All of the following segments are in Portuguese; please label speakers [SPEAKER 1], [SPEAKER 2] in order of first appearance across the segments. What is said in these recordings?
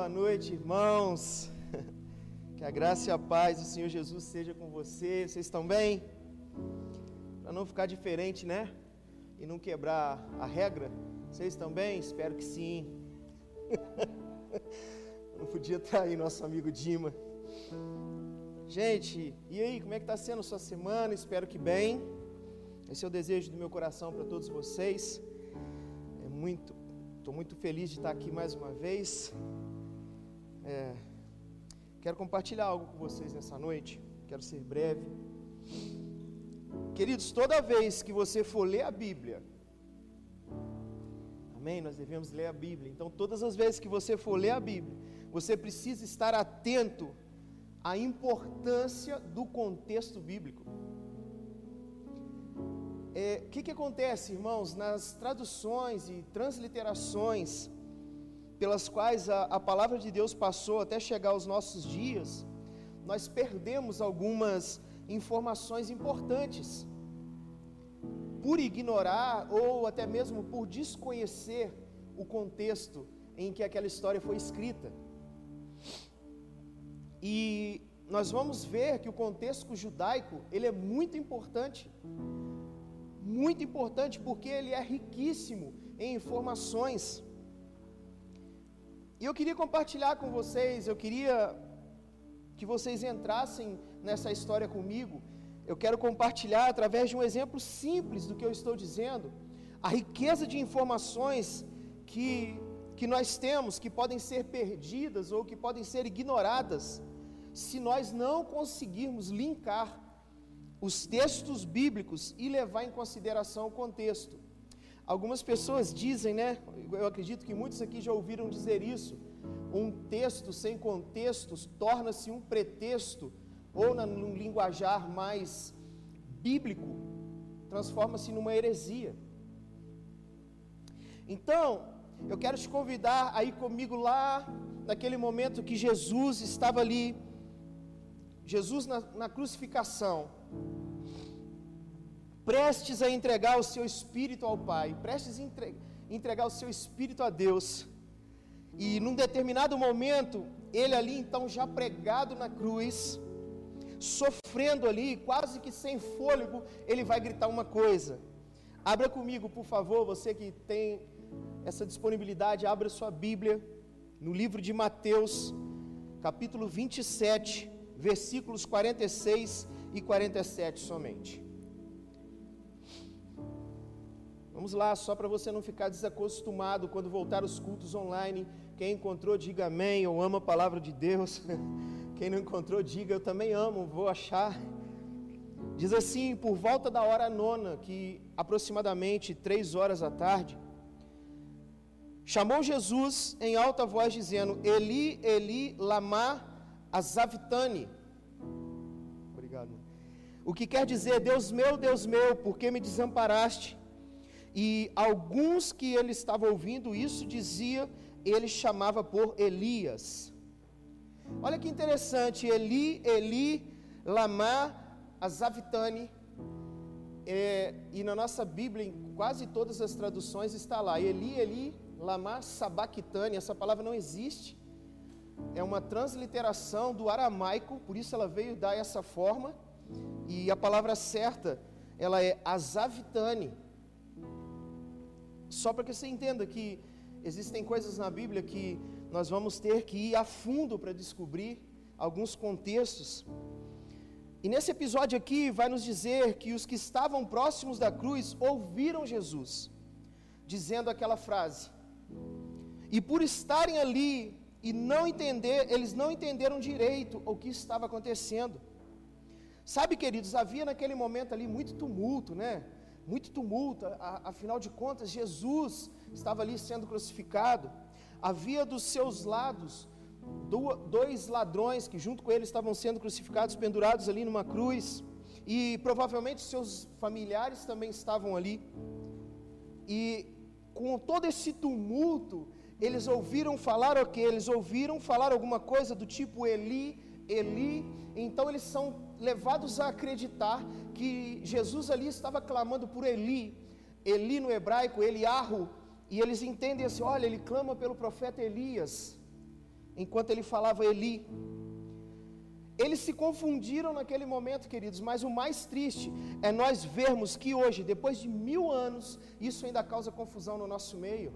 [SPEAKER 1] boa noite, irmãos. Que a graça e a paz do Senhor Jesus seja com vocês. Vocês estão bem? Para não ficar diferente, né? E não quebrar a regra. Vocês estão bem? Espero que sim. Não podia trair nosso amigo Dima. Gente, e aí, como é que está sendo a sua semana? Espero que bem. Esse é o desejo do meu coração para todos vocês. É muito, estou muito feliz de estar aqui mais uma vez. É, quero compartilhar algo com vocês nessa noite. Quero ser breve. Queridos, toda vez que você for ler a Bíblia, amém? Nós devemos ler a Bíblia. Então, todas as vezes que você for ler a Bíblia, você precisa estar atento à importância do contexto bíblico. O é, que, que acontece, irmãos, nas traduções e transliterações pelas quais a, a palavra de Deus passou até chegar aos nossos dias, nós perdemos algumas informações importantes por ignorar ou até mesmo por desconhecer o contexto em que aquela história foi escrita. E nós vamos ver que o contexto judaico, ele é muito importante. Muito importante porque ele é riquíssimo em informações. E eu queria compartilhar com vocês, eu queria que vocês entrassem nessa história comigo. Eu quero compartilhar através de um exemplo simples do que eu estou dizendo, a riqueza de informações que, que nós temos, que podem ser perdidas ou que podem ser ignoradas se nós não conseguirmos linkar os textos bíblicos e levar em consideração o contexto. Algumas pessoas dizem, né? Eu acredito que muitos aqui já ouviram dizer isso. Um texto sem contextos torna-se um pretexto, ou num linguajar mais bíblico, transforma-se numa heresia. Então, eu quero te convidar a ir comigo lá, naquele momento que Jesus estava ali Jesus na, na crucificação, prestes a entregar o seu espírito ao Pai, prestes a entre, entregar o seu espírito a Deus. E num determinado momento, ele ali então já pregado na cruz, sofrendo ali, quase que sem fôlego, ele vai gritar uma coisa. Abra comigo, por favor, você que tem essa disponibilidade, abra sua Bíblia no livro de Mateus, capítulo 27, versículos 46 e 47 somente. Vamos lá, só para você não ficar desacostumado quando voltar os cultos online. Quem encontrou, diga amém. Eu amo a palavra de Deus. Quem não encontrou, diga eu também amo, vou achar. Diz assim: por volta da hora nona, que aproximadamente três horas da tarde, chamou Jesus em alta voz, dizendo: Eli, Eli, lama Azavitani. Obrigado. O que quer dizer, Deus meu, Deus meu, por que me desamparaste? E alguns que ele estava ouvindo isso dizia, ele chamava por Elias. Olha que interessante, Eli, Eli, lama Azavitani. É, e na nossa Bíblia, em quase todas as traduções está lá, Eli, Eli, lama sabachthani. Essa palavra não existe é uma transliteração do aramaico, por isso ela veio dar essa forma, e a palavra certa, ela é azavitane. Só para que você entenda que existem coisas na Bíblia que nós vamos ter que ir a fundo para descobrir alguns contextos. E nesse episódio aqui vai nos dizer que os que estavam próximos da cruz ouviram Jesus dizendo aquela frase. E por estarem ali e não entender, eles não entenderam direito o que estava acontecendo. Sabe, queridos, havia naquele momento ali muito tumulto, né? Muito tumulto, afinal de contas, Jesus estava ali sendo crucificado. Havia dos seus lados do, dois ladrões que, junto com ele, estavam sendo crucificados, pendurados ali numa cruz. E provavelmente seus familiares também estavam ali. E com todo esse tumulto, eles ouviram falar o que? Eles ouviram falar alguma coisa do tipo Eli, Eli, então eles são levados a acreditar que Jesus ali estava clamando por Eli, Eli no hebraico, Eliarro, e eles entendem assim: olha, ele clama pelo profeta Elias. enquanto ele falava Eli. Eles se confundiram naquele momento, queridos, mas o mais triste é nós vermos que hoje, depois de mil anos, isso ainda causa confusão no nosso meio.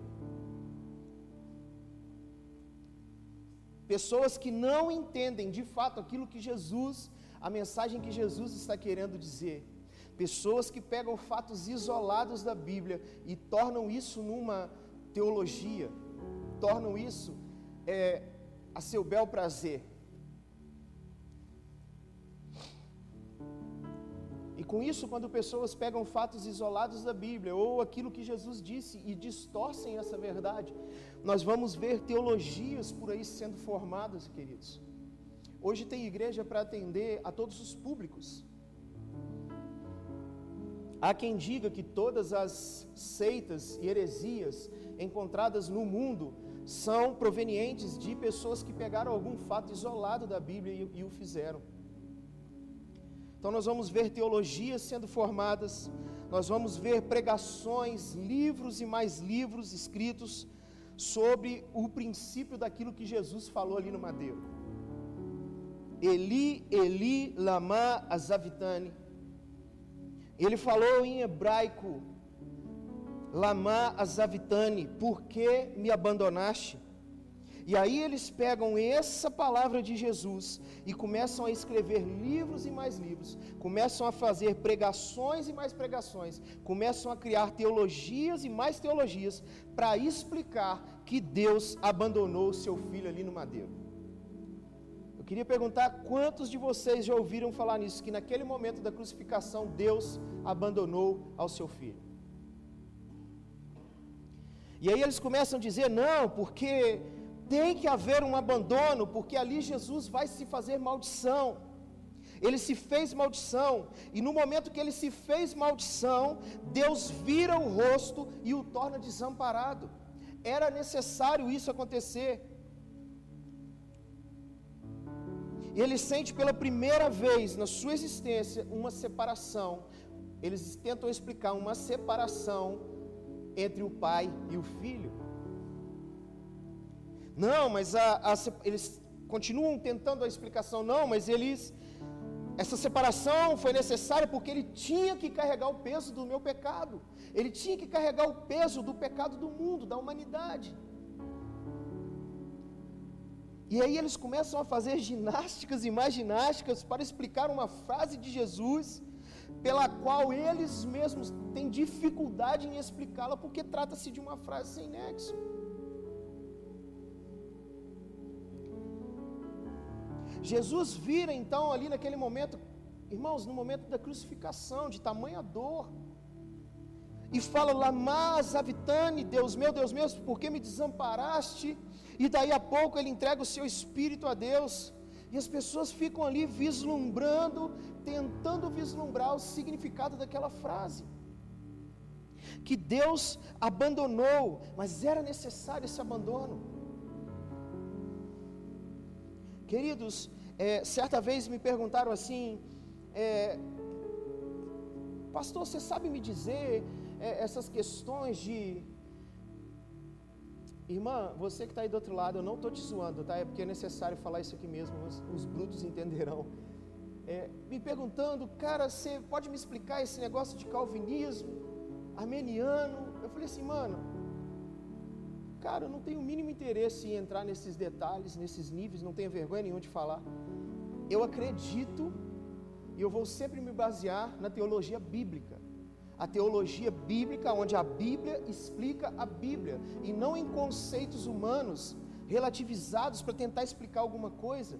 [SPEAKER 1] Pessoas que não entendem de fato aquilo que Jesus, a mensagem que Jesus está querendo dizer. Pessoas que pegam fatos isolados da Bíblia e tornam isso numa teologia, tornam isso é, a seu bel prazer. E com isso, quando pessoas pegam fatos isolados da Bíblia ou aquilo que Jesus disse e distorcem essa verdade, nós vamos ver teologias por aí sendo formadas, queridos. Hoje tem igreja para atender a todos os públicos. Há quem diga que todas as seitas e heresias encontradas no mundo são provenientes de pessoas que pegaram algum fato isolado da Bíblia e, e o fizeram. Então nós vamos ver teologias sendo formadas, nós vamos ver pregações, livros e mais livros escritos sobre o princípio daquilo que Jesus falou ali no madeiro. Eli, Eli, lama azavitani. Ele falou em hebraico, lama azavitani, por que me abandonaste? E aí eles pegam essa palavra de Jesus e começam a escrever livros e mais livros, começam a fazer pregações e mais pregações, começam a criar teologias e mais teologias para explicar que Deus abandonou o seu filho ali no madeiro. Eu queria perguntar quantos de vocês já ouviram falar nisso, que naquele momento da crucificação Deus abandonou ao seu filho. E aí eles começam a dizer: não, porque tem que haver um abandono, porque ali Jesus vai se fazer maldição. Ele se fez maldição, e no momento que ele se fez maldição, Deus vira o rosto e o torna desamparado. Era necessário isso acontecer. Ele sente pela primeira vez na sua existência uma separação. Eles tentam explicar uma separação entre o pai e o filho. Não, mas a, a, eles continuam tentando a explicação, não, mas eles. Essa separação foi necessária porque ele tinha que carregar o peso do meu pecado. Ele tinha que carregar o peso do pecado do mundo, da humanidade. E aí eles começam a fazer ginásticas e mais ginásticas para explicar uma frase de Jesus, pela qual eles mesmos têm dificuldade em explicá-la, porque trata-se de uma frase sem nexo. Jesus vira então ali naquele momento, irmãos, no momento da crucificação, de tamanha dor, e fala: Lamaz avitane, Deus meu, Deus meu, por que me desamparaste? E daí a pouco ele entrega o seu espírito a Deus, e as pessoas ficam ali vislumbrando, tentando vislumbrar o significado daquela frase. Que Deus abandonou, mas era necessário esse abandono. Queridos, é, certa vez me perguntaram assim, é, pastor, você sabe me dizer é, essas questões de. Irmã, você que está aí do outro lado, eu não estou te zoando, tá? É porque é necessário falar isso aqui mesmo, os, os brutos entenderão. É, me perguntando, cara, você pode me explicar esse negócio de calvinismo, armeniano? Eu falei assim, mano, Cara, eu não tenho o mínimo interesse em entrar nesses detalhes, nesses níveis, não tenho vergonha nenhuma de falar. Eu acredito e eu vou sempre me basear na teologia bíblica. A teologia bíblica, onde a Bíblia explica a Bíblia, e não em conceitos humanos relativizados para tentar explicar alguma coisa.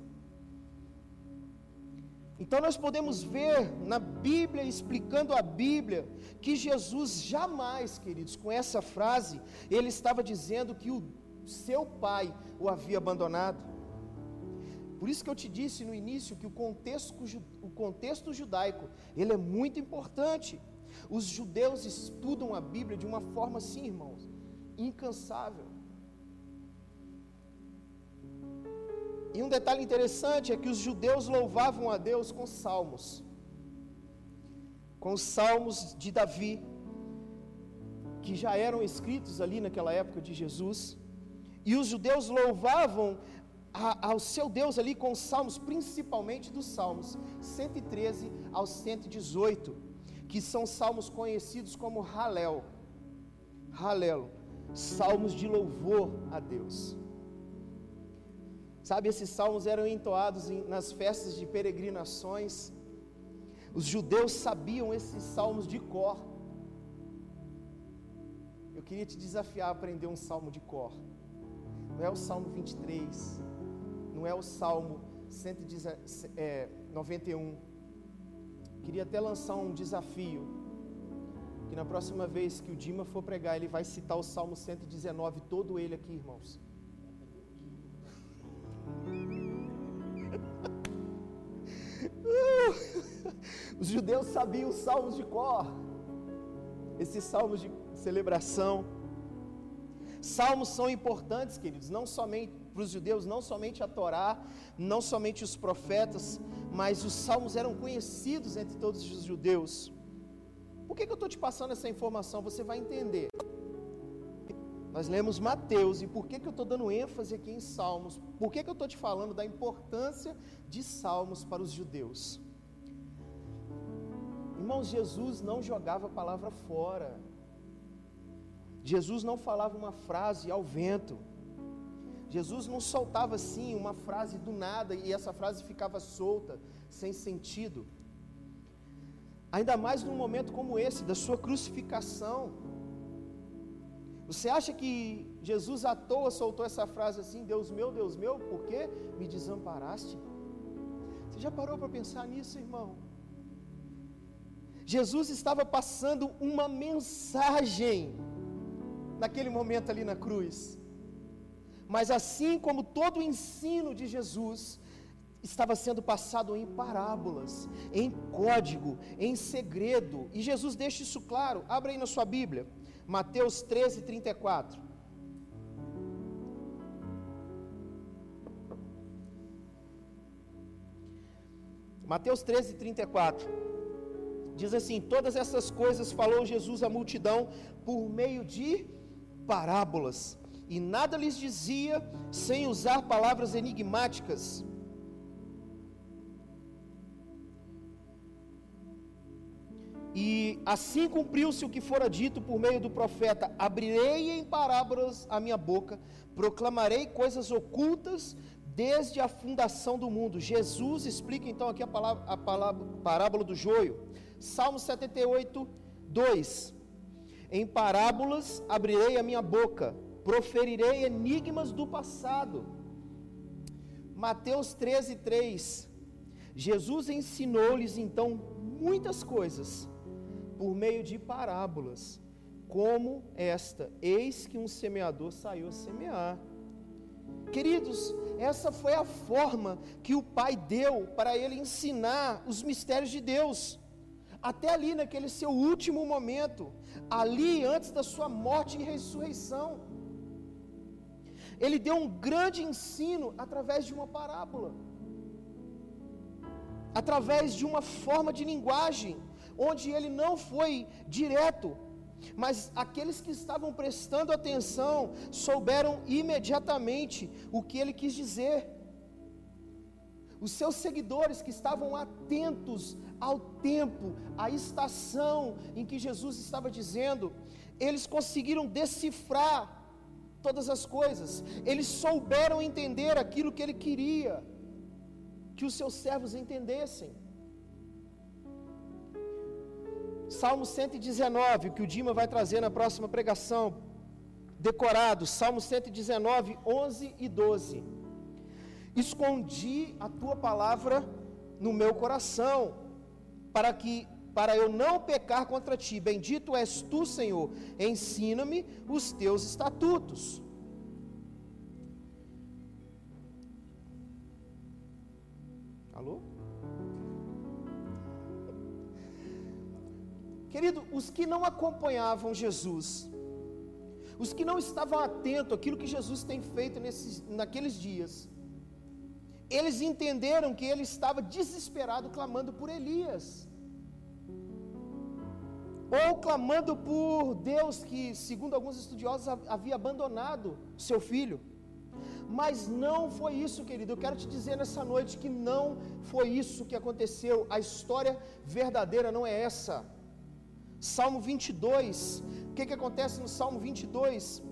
[SPEAKER 1] Então nós podemos ver na Bíblia, explicando a Bíblia, que Jesus jamais, queridos, com essa frase, ele estava dizendo que o seu pai o havia abandonado. Por isso que eu te disse no início que o contexto, o contexto judaico, ele é muito importante. Os judeus estudam a Bíblia de uma forma assim, irmãos, incansável. E um detalhe interessante é que os judeus louvavam a Deus com salmos, com os salmos de Davi, que já eram escritos ali naquela época de Jesus. E os judeus louvavam a, ao seu Deus ali com os salmos, principalmente dos salmos 113 ao 118, que são salmos conhecidos como Halel. Halel, salmos de louvor a Deus. Sabe, esses salmos eram entoados em, nas festas de peregrinações. Os judeus sabiam esses salmos de cor. Eu queria te desafiar a aprender um salmo de cor. Não é o Salmo 23, não é o Salmo 191. É, queria até lançar um desafio. Que na próxima vez que o Dima for pregar, ele vai citar o Salmo 119, todo ele aqui, irmãos. Os judeus sabiam os salmos de cor, esses salmos de celebração. Salmos são importantes, queridos, não somente para os judeus, não somente a Torá, não somente os profetas, mas os salmos eram conhecidos entre todos os judeus. Por que, que eu estou te passando essa informação? Você vai entender. Nós lemos Mateus, e por que, que eu estou dando ênfase aqui em Salmos? Por que, que eu estou te falando da importância de Salmos para os judeus? Irmãos, Jesus não jogava a palavra fora. Jesus não falava uma frase ao vento. Jesus não soltava assim uma frase do nada e essa frase ficava solta, sem sentido. Ainda mais num momento como esse, da sua crucificação. Você acha que Jesus à toa soltou essa frase assim: Deus meu, Deus meu, por que me desamparaste? Você já parou para pensar nisso, irmão? Jesus estava passando uma mensagem naquele momento ali na cruz. Mas assim como todo o ensino de Jesus estava sendo passado em parábolas, em código, em segredo, e Jesus deixa isso claro. Abra aí na sua Bíblia. Mateus 13, 34. Mateus 13, 34. Diz assim: Todas essas coisas falou Jesus à multidão por meio de parábolas, e nada lhes dizia sem usar palavras enigmáticas E assim cumpriu-se o que fora dito por meio do profeta: Abrirei em parábolas a minha boca, proclamarei coisas ocultas desde a fundação do mundo. Jesus explica então aqui a, palavra, a palavra, parábola do joio. Salmo 78, 2: Em parábolas abrirei a minha boca, proferirei enigmas do passado. Mateus 13, 3: Jesus ensinou-lhes então muitas coisas por meio de parábolas, como esta: Eis que um semeador saiu a semear. Queridos, essa foi a forma que o Pai deu para ele ensinar os mistérios de Deus. Até ali, naquele seu último momento, ali antes da sua morte e ressurreição. Ele deu um grande ensino através de uma parábola, através de uma forma de linguagem onde ele não foi direto, mas aqueles que estavam prestando atenção souberam imediatamente o que ele quis dizer. Os seus seguidores que estavam atentos ao tempo, à estação em que Jesus estava dizendo, eles conseguiram decifrar todas as coisas, eles souberam entender aquilo que ele queria que os seus servos entendessem. Salmo 119, que o Dima vai trazer na próxima pregação, decorado, Salmo 119, 11 e 12. Escondi a tua palavra no meu coração, para que para eu não pecar contra ti. Bendito és tu, Senhor. Ensina-me os teus estatutos. Alô? Querido, os que não acompanhavam Jesus, os que não estavam atentos àquilo que Jesus tem feito nesses, naqueles dias, eles entenderam que ele estava desesperado clamando por Elias, ou clamando por Deus que, segundo alguns estudiosos, havia abandonado seu filho. Mas não foi isso, querido. Eu quero te dizer nessa noite que não foi isso que aconteceu. A história verdadeira não é essa. Salmo 22. O que, que acontece no Salmo 22?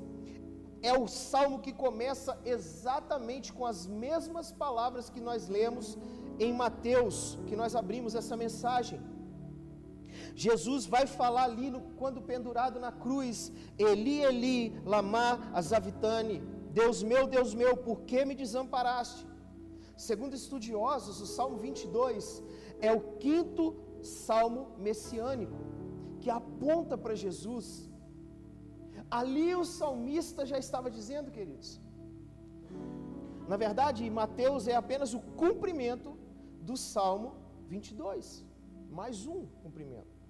[SPEAKER 1] É o salmo que começa exatamente com as mesmas palavras que nós lemos em Mateus, que nós abrimos essa mensagem. Jesus vai falar ali no, quando pendurado na cruz, Eli, Eli, lama azavitane, Deus meu, Deus meu, por que me desamparaste? Segundo estudiosos, o Salmo 22 é o quinto salmo messiânico que aponta para Jesus. Ali o salmista já estava dizendo, queridos. Na verdade, Mateus é apenas o cumprimento do Salmo 22, mais um cumprimento.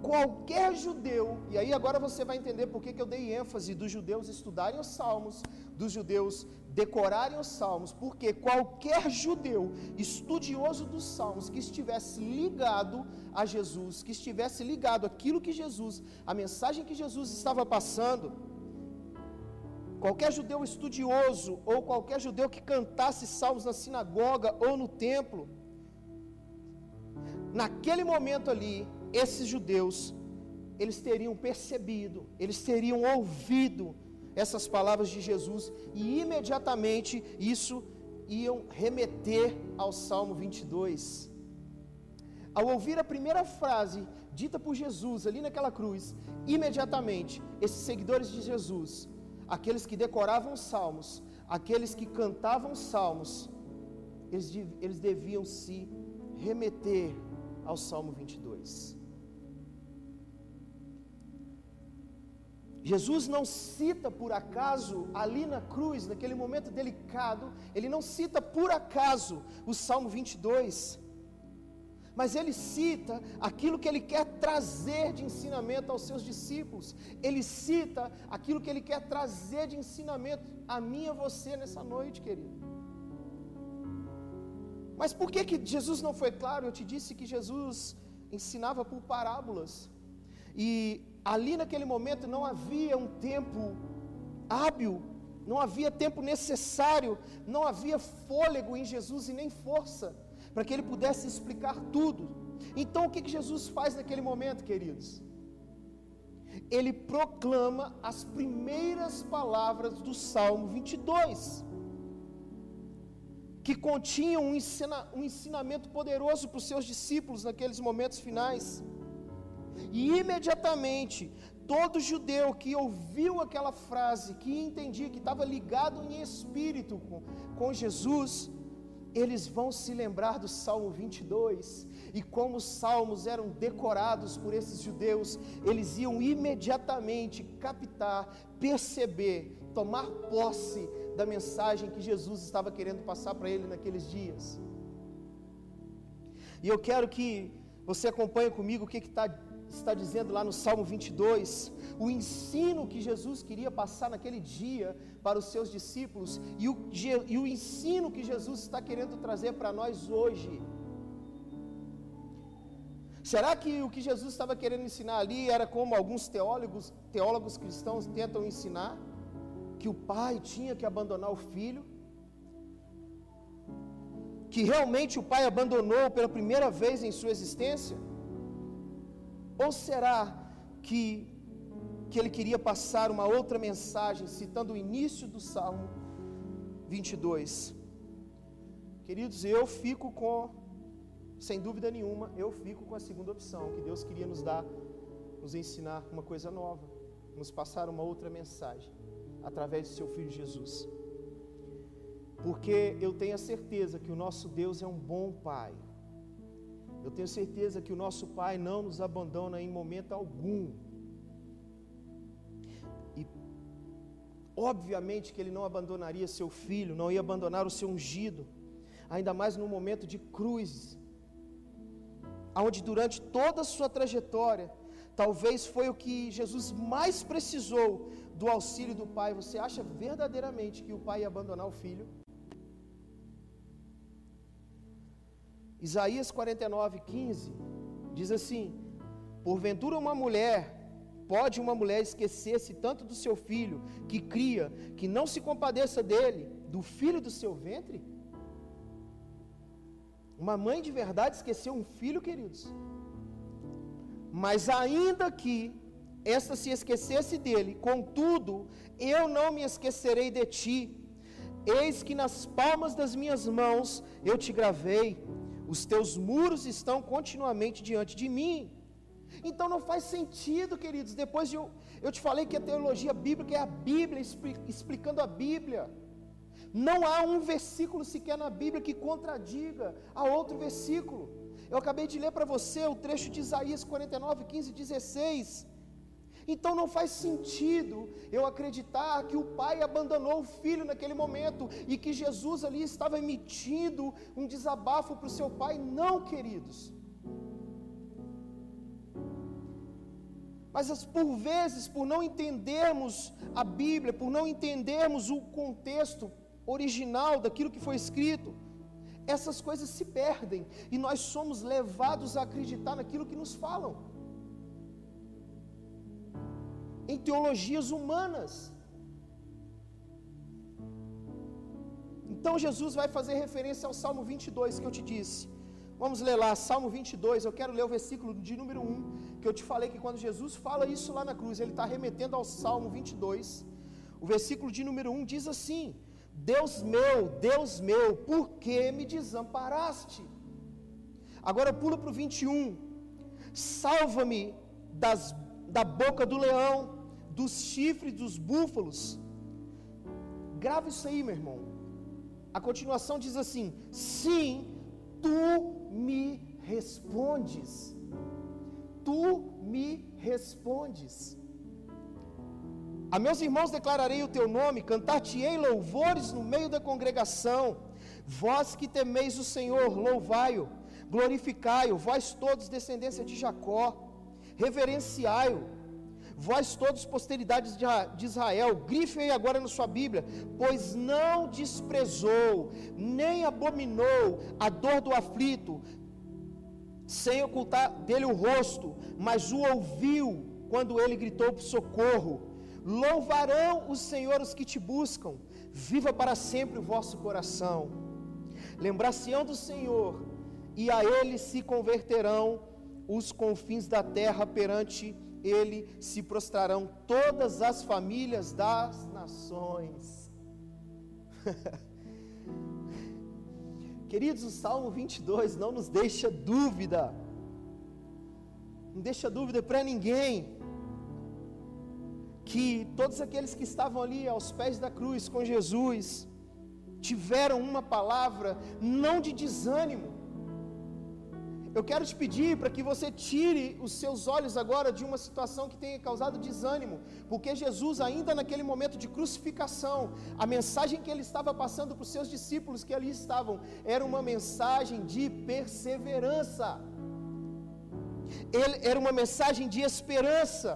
[SPEAKER 1] Qualquer judeu, e aí agora você vai entender por que eu dei ênfase dos judeus estudarem os salmos, dos judeus decorarem os salmos, porque qualquer judeu estudioso dos salmos que estivesse ligado a Jesus, que estivesse ligado àquilo que Jesus, a mensagem que Jesus estava passando, qualquer judeu estudioso ou qualquer judeu que cantasse salmos na sinagoga ou no templo, naquele momento ali, esses judeus, eles teriam percebido, eles teriam ouvido essas palavras de Jesus e imediatamente isso iam remeter ao Salmo 22. Ao ouvir a primeira frase dita por Jesus ali naquela cruz, imediatamente esses seguidores de Jesus, aqueles que decoravam os salmos, aqueles que cantavam os salmos, eles, eles deviam se remeter ao Salmo 22. Jesus não cita por acaso, ali na cruz, naquele momento delicado, ele não cita por acaso o Salmo 22, mas ele cita aquilo que ele quer trazer de ensinamento aos seus discípulos, ele cita aquilo que ele quer trazer de ensinamento a mim e a você nessa noite, querido. Mas por que, que Jesus não foi claro? Eu te disse que Jesus ensinava por parábolas, e ali naquele momento não havia um tempo hábil, não havia tempo necessário, não havia fôlego em Jesus e nem força para que ele pudesse explicar tudo. Então o que, que Jesus faz naquele momento, queridos? Ele proclama as primeiras palavras do Salmo 22, que continham um, ensina, um ensinamento poderoso para os seus discípulos naqueles momentos finais. E imediatamente, todo judeu que ouviu aquela frase, que entendia que estava ligado em espírito com, com Jesus, eles vão se lembrar do Salmo 22, e como os salmos eram decorados por esses judeus, eles iam imediatamente captar, perceber, tomar posse da mensagem que Jesus estava querendo passar para ele naqueles dias. E eu quero que você acompanhe comigo o que está está dizendo lá no Salmo 22, o ensino que Jesus queria passar naquele dia para os seus discípulos e o, e o ensino que Jesus está querendo trazer para nós hoje. Será que o que Jesus estava querendo ensinar ali era como alguns teólogos, teólogos cristãos tentam ensinar? Que o pai tinha que abandonar o filho? Que realmente o pai abandonou pela primeira vez em sua existência? Ou será que, que ele queria passar uma outra mensagem, citando o início do Salmo 22? Queridos, eu fico com, sem dúvida nenhuma, eu fico com a segunda opção, que Deus queria nos dar, nos ensinar uma coisa nova, nos passar uma outra mensagem, através de seu Filho Jesus. Porque eu tenho a certeza que o nosso Deus é um bom Pai eu tenho certeza que o nosso Pai não nos abandona em momento algum. E, obviamente, que Ele não abandonaria seu filho, não ia abandonar o seu ungido, ainda mais no momento de cruz, onde durante toda a sua trajetória, talvez foi o que Jesus mais precisou do auxílio do Pai. Você acha verdadeiramente que o Pai ia abandonar o filho? Isaías 49, 15 diz assim: Porventura uma mulher pode uma mulher esquecer-se tanto do seu filho, que cria, que não se compadeça dele, do filho do seu ventre? Uma mãe de verdade esqueceu um filho, queridos. Mas ainda que esta se esquecesse dele, contudo, eu não me esquecerei de ti. Eis que nas palmas das minhas mãos eu te gravei, os teus muros estão continuamente diante de mim. Então não faz sentido, queridos. Depois de eu, eu te falei que a teologia bíblica é a Bíblia explicando a Bíblia. Não há um versículo sequer na Bíblia que contradiga a outro versículo. Eu acabei de ler para você o trecho de Isaías 49, 15 16. Então não faz sentido eu acreditar que o pai abandonou o filho naquele momento e que Jesus ali estava emitindo um desabafo para o seu pai. Não, queridos. Mas por vezes, por não entendermos a Bíblia, por não entendermos o contexto original daquilo que foi escrito, essas coisas se perdem e nós somos levados a acreditar naquilo que nos falam. Em teologias humanas. Então Jesus vai fazer referência ao Salmo 22 que eu te disse. Vamos ler lá, Salmo 22. Eu quero ler o versículo de número 1, que eu te falei que quando Jesus fala isso lá na cruz, ele está remetendo ao Salmo 22. O versículo de número 1 diz assim: Deus meu, Deus meu, por que me desamparaste? Agora eu pulo para o 21. Salva-me da boca do leão, dos chifres dos búfalos. Grava isso aí, meu irmão. A continuação diz assim: Sim, tu me respondes. Tu me respondes. A meus irmãos declararei o teu nome, cantar-te-ei louvores no meio da congregação. Vós que temeis o Senhor, louvai-o, glorificai-o, vós todos descendência de Jacó, reverenciai-o. Vós todos posteridades de Israel, grifem agora na sua Bíblia, pois não desprezou, nem abominou a dor do aflito, sem ocultar dele o rosto, mas o ouviu quando ele gritou por socorro Louvarão o Senhor os que te buscam, viva para sempre o vosso coração. Lembrar-se-ão do Senhor, e a ele se converterão os confins da terra, perante ele se prostrarão todas as famílias das nações. Queridos, o Salmo 22 não nos deixa dúvida, não deixa dúvida para ninguém que todos aqueles que estavam ali aos pés da cruz com Jesus tiveram uma palavra não de desânimo. Eu quero te pedir para que você tire os seus olhos agora de uma situação que tenha causado desânimo, porque Jesus, ainda naquele momento de crucificação, a mensagem que ele estava passando para os seus discípulos que ali estavam era uma mensagem de perseverança, ele, era uma mensagem de esperança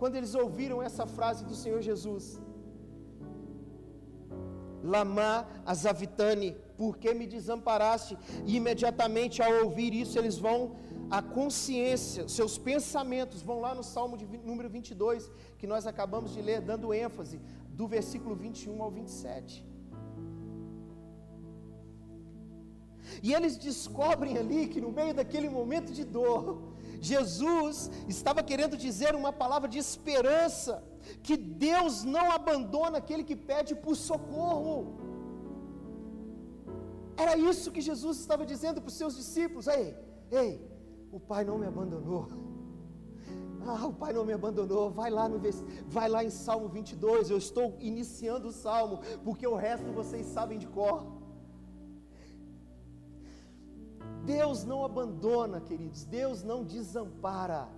[SPEAKER 1] quando eles ouviram essa frase do Senhor Jesus. Lama azavitane, por que me desamparaste? E imediatamente ao ouvir isso, eles vão, a consciência, seus pensamentos vão lá no Salmo de número 22, que nós acabamos de ler, dando ênfase, do versículo 21 ao 27. E eles descobrem ali que no meio daquele momento de dor, Jesus estava querendo dizer uma palavra de esperança, que Deus não abandona aquele que pede por socorro. Era isso que Jesus estava dizendo para os seus discípulos: ei, ei, o Pai não me abandonou. Ah, o Pai não me abandonou. Vai lá, no, vai lá em Salmo 22. Eu estou iniciando o Salmo, porque o resto vocês sabem de cor. Deus não abandona, queridos, Deus não desampara.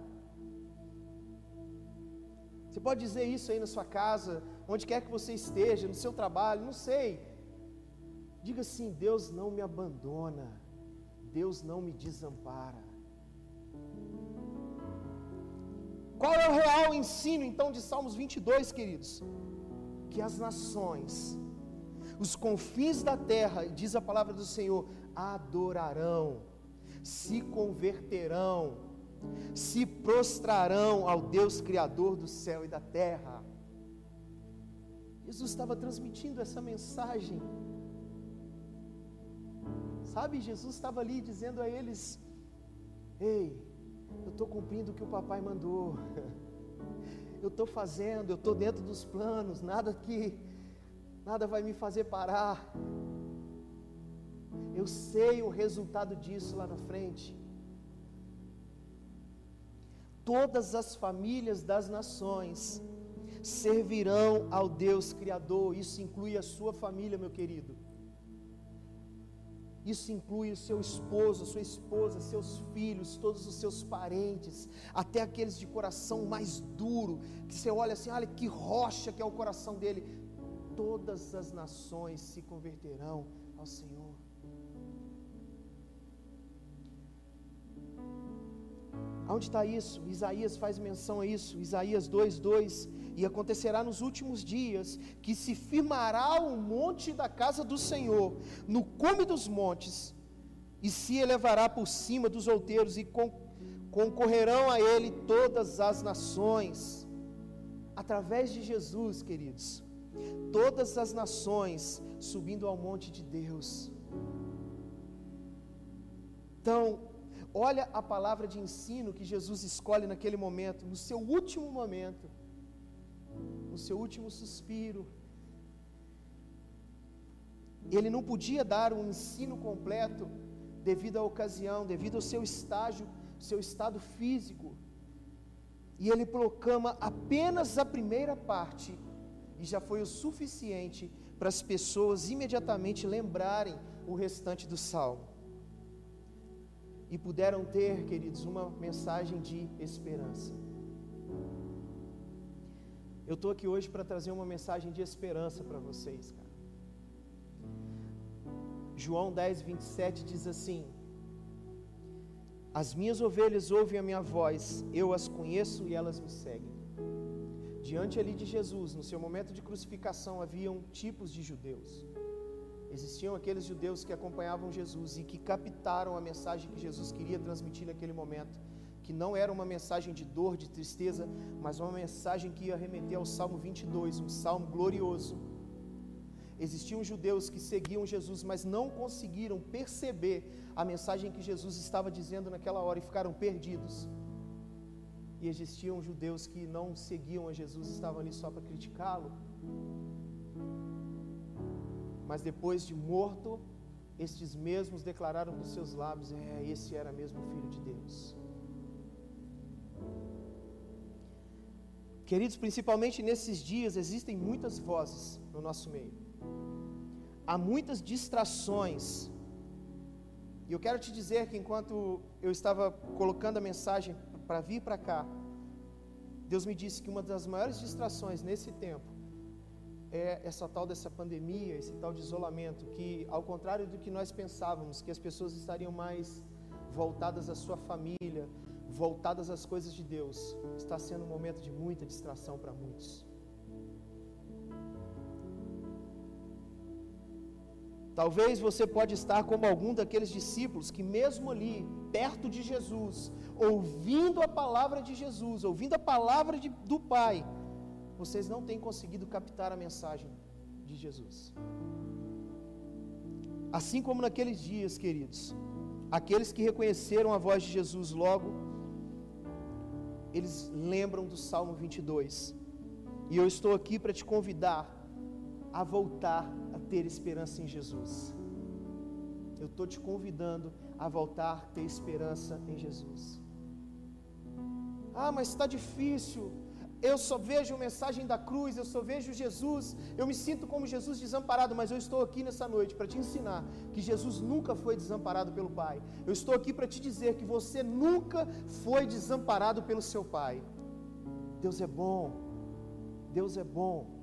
[SPEAKER 1] Você pode dizer isso aí na sua casa, onde quer que você esteja, no seu trabalho, não sei. Diga assim: Deus não me abandona, Deus não me desampara. Qual é o real ensino então de Salmos 22, queridos? Que as nações, os confins da terra, diz a palavra do Senhor, adorarão, se converterão se prostrarão ao Deus Criador do céu e da terra. Jesus estava transmitindo essa mensagem. Sabe, Jesus estava ali dizendo a eles: Ei, eu estou cumprindo o que o papai mandou. Eu estou fazendo, eu estou dentro dos planos, nada que, nada vai me fazer parar. Eu sei o resultado disso lá na frente todas as famílias das nações servirão ao Deus Criador. Isso inclui a sua família, meu querido. Isso inclui o seu esposo, sua esposa, seus filhos, todos os seus parentes, até aqueles de coração mais duro, que você olha assim, olha que rocha que é o coração dele. Todas as nações se converterão ao Senhor. Onde está isso? Isaías faz menção a isso, Isaías 2:2. E acontecerá nos últimos dias que se firmará o monte da casa do Senhor no cume dos montes, e se elevará por cima dos outeiros, e concorrerão a ele todas as nações. Através de Jesus, queridos, todas as nações subindo ao monte de Deus. Então, Olha a palavra de ensino que Jesus escolhe naquele momento, no seu último momento, no seu último suspiro. Ele não podia dar um ensino completo devido à ocasião, devido ao seu estágio, seu estado físico. E ele proclama apenas a primeira parte, e já foi o suficiente para as pessoas imediatamente lembrarem o restante do salmo e puderam ter, queridos, uma mensagem de esperança. Eu estou aqui hoje para trazer uma mensagem de esperança para vocês, cara. João 10, 27 diz assim: As minhas ovelhas ouvem a minha voz, eu as conheço e elas me seguem. Diante ali de Jesus, no seu momento de crucificação, haviam tipos de judeus. Existiam aqueles judeus que acompanhavam Jesus e que captaram a mensagem que Jesus queria transmitir naquele momento, que não era uma mensagem de dor, de tristeza, mas uma mensagem que ia remeter ao Salmo 22, um salmo glorioso. Existiam judeus que seguiam Jesus, mas não conseguiram perceber a mensagem que Jesus estava dizendo naquela hora e ficaram perdidos. E existiam judeus que não seguiam a Jesus, estavam ali só para criticá-lo mas depois de morto, estes mesmos declararam com seus lábios: É, esse era mesmo o Filho de Deus. Queridos, principalmente nesses dias, existem muitas vozes no nosso meio, há muitas distrações. E eu quero te dizer que enquanto eu estava colocando a mensagem para vir para cá, Deus me disse que uma das maiores distrações nesse tempo é essa tal dessa pandemia, esse tal de isolamento, que ao contrário do que nós pensávamos, que as pessoas estariam mais voltadas à sua família, voltadas às coisas de Deus, está sendo um momento de muita distração para muitos. Talvez você pode estar como algum daqueles discípulos que mesmo ali, perto de Jesus, ouvindo a palavra de Jesus, ouvindo a palavra de, do Pai, vocês não têm conseguido captar a mensagem de Jesus. Assim como naqueles dias, queridos, aqueles que reconheceram a voz de Jesus logo, eles lembram do Salmo 22. E eu estou aqui para te convidar a voltar a ter esperança em Jesus. Eu estou te convidando a voltar a ter esperança em Jesus. Ah, mas está difícil eu só vejo a mensagem da cruz, eu só vejo Jesus, eu me sinto como Jesus desamparado, mas eu estou aqui nessa noite para te ensinar que Jesus nunca foi desamparado pelo Pai. Eu estou aqui para te dizer que você nunca foi desamparado pelo seu Pai. Deus é bom, Deus é bom.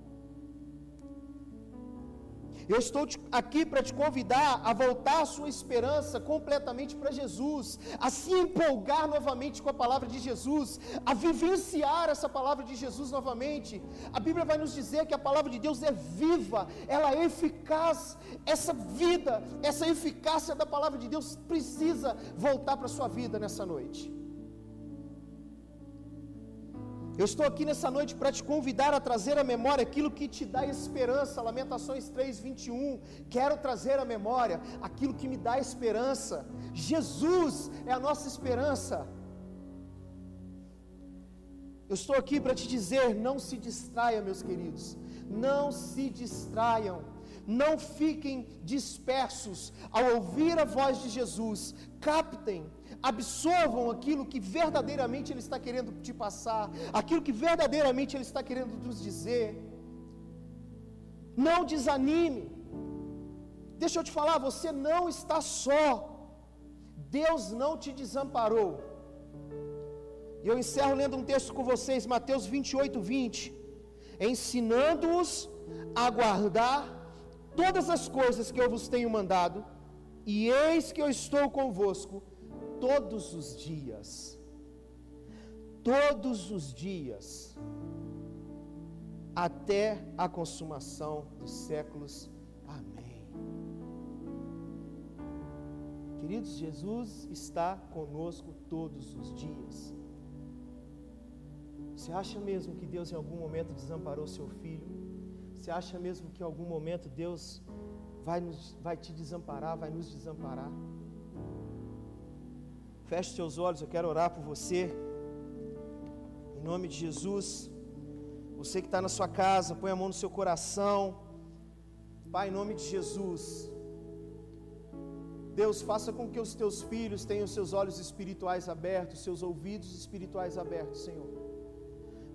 [SPEAKER 1] Eu estou aqui para te convidar a voltar a sua esperança completamente para Jesus, a se empolgar novamente com a palavra de Jesus, a vivenciar essa palavra de Jesus novamente. A Bíblia vai nos dizer que a palavra de Deus é viva, ela é eficaz. Essa vida, essa eficácia da palavra de Deus precisa voltar para a sua vida nessa noite. Eu estou aqui nessa noite para te convidar a trazer à memória aquilo que te dá esperança. Lamentações 3, 21. Quero trazer à memória aquilo que me dá esperança. Jesus é a nossa esperança. Eu estou aqui para te dizer: não se distraia, meus queridos. Não se distraiam. Não fiquem dispersos ao ouvir a voz de Jesus. Captem absorvam aquilo que verdadeiramente Ele está querendo te passar, aquilo que verdadeiramente Ele está querendo nos dizer. Não desanime. Deixa eu te falar, você não está só. Deus não te desamparou. E eu encerro lendo um texto com vocês, Mateus 28, 20. Ensinando-os a guardar todas as coisas que eu vos tenho mandado, e eis que eu estou convosco todos os dias. Todos os dias. Até a consumação dos séculos. Amém. Queridos, Jesus está conosco todos os dias. Você acha mesmo que Deus em algum momento desamparou seu filho? Você acha mesmo que em algum momento Deus vai, nos, vai te desamparar, vai nos desamparar? Feche seus olhos, eu quero orar por você. Em nome de Jesus. Você que está na sua casa, põe a mão no seu coração. Pai, em nome de Jesus. Deus, faça com que os teus filhos tenham seus olhos espirituais abertos, seus ouvidos espirituais abertos, Senhor.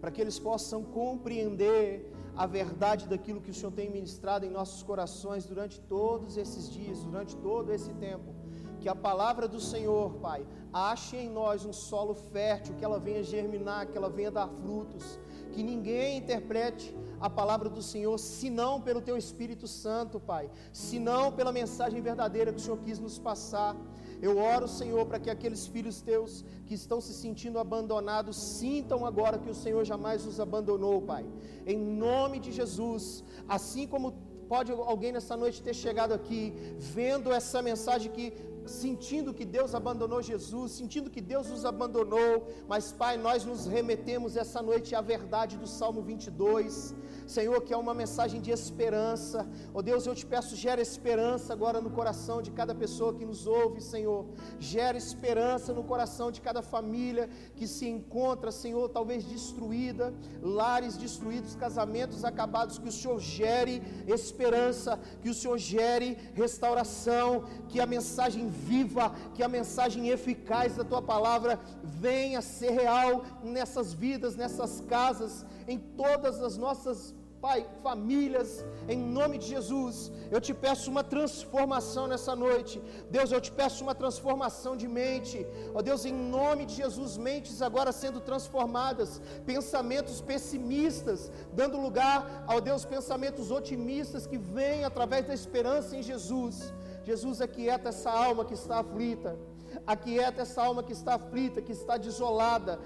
[SPEAKER 1] Para que eles possam compreender a verdade daquilo que o Senhor tem ministrado em nossos corações durante todos esses dias, durante todo esse tempo. Que a palavra do Senhor, Pai, ache em nós um solo fértil, que ela venha germinar, que ela venha dar frutos, que ninguém interprete a palavra do Senhor, senão pelo Teu Espírito Santo, Pai, senão pela mensagem verdadeira que o Senhor quis nos passar. Eu oro, Senhor, para que aqueles filhos teus que estão se sentindo abandonados sintam agora que o Senhor jamais os abandonou, Pai. Em nome de Jesus, assim como pode alguém nessa noite ter chegado aqui, vendo essa mensagem que sentindo que Deus abandonou Jesus, sentindo que Deus nos abandonou, mas Pai, nós nos remetemos essa noite à verdade do Salmo 22, Senhor, que é uma mensagem de esperança. Oh Deus, eu te peço, gera esperança agora no coração de cada pessoa que nos ouve, Senhor. Gera esperança no coração de cada família que se encontra, Senhor, talvez destruída, lares destruídos, casamentos acabados, que o Senhor gere esperança, que o Senhor gere restauração, que a mensagem viva, que a mensagem eficaz da tua palavra venha ser real nessas vidas, nessas casas, em todas as nossas Pai, famílias, em nome de Jesus, eu te peço uma transformação nessa noite. Deus, eu te peço uma transformação de mente. Ó oh, Deus, em nome de Jesus, mentes agora sendo transformadas, pensamentos pessimistas, dando lugar, ó oh, Deus, pensamentos otimistas que vêm através da esperança em Jesus. Jesus, aquieta essa alma que está aflita, aquieta essa alma que está aflita, que está desolada,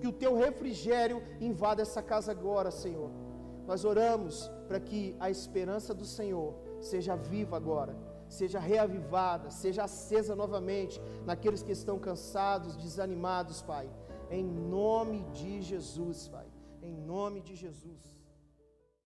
[SPEAKER 1] que o teu refrigério invada essa casa agora, Senhor. Nós oramos para que a esperança do Senhor seja viva agora, seja reavivada, seja acesa novamente naqueles que estão cansados, desanimados, Pai. Em nome de Jesus, Pai. Em nome de Jesus.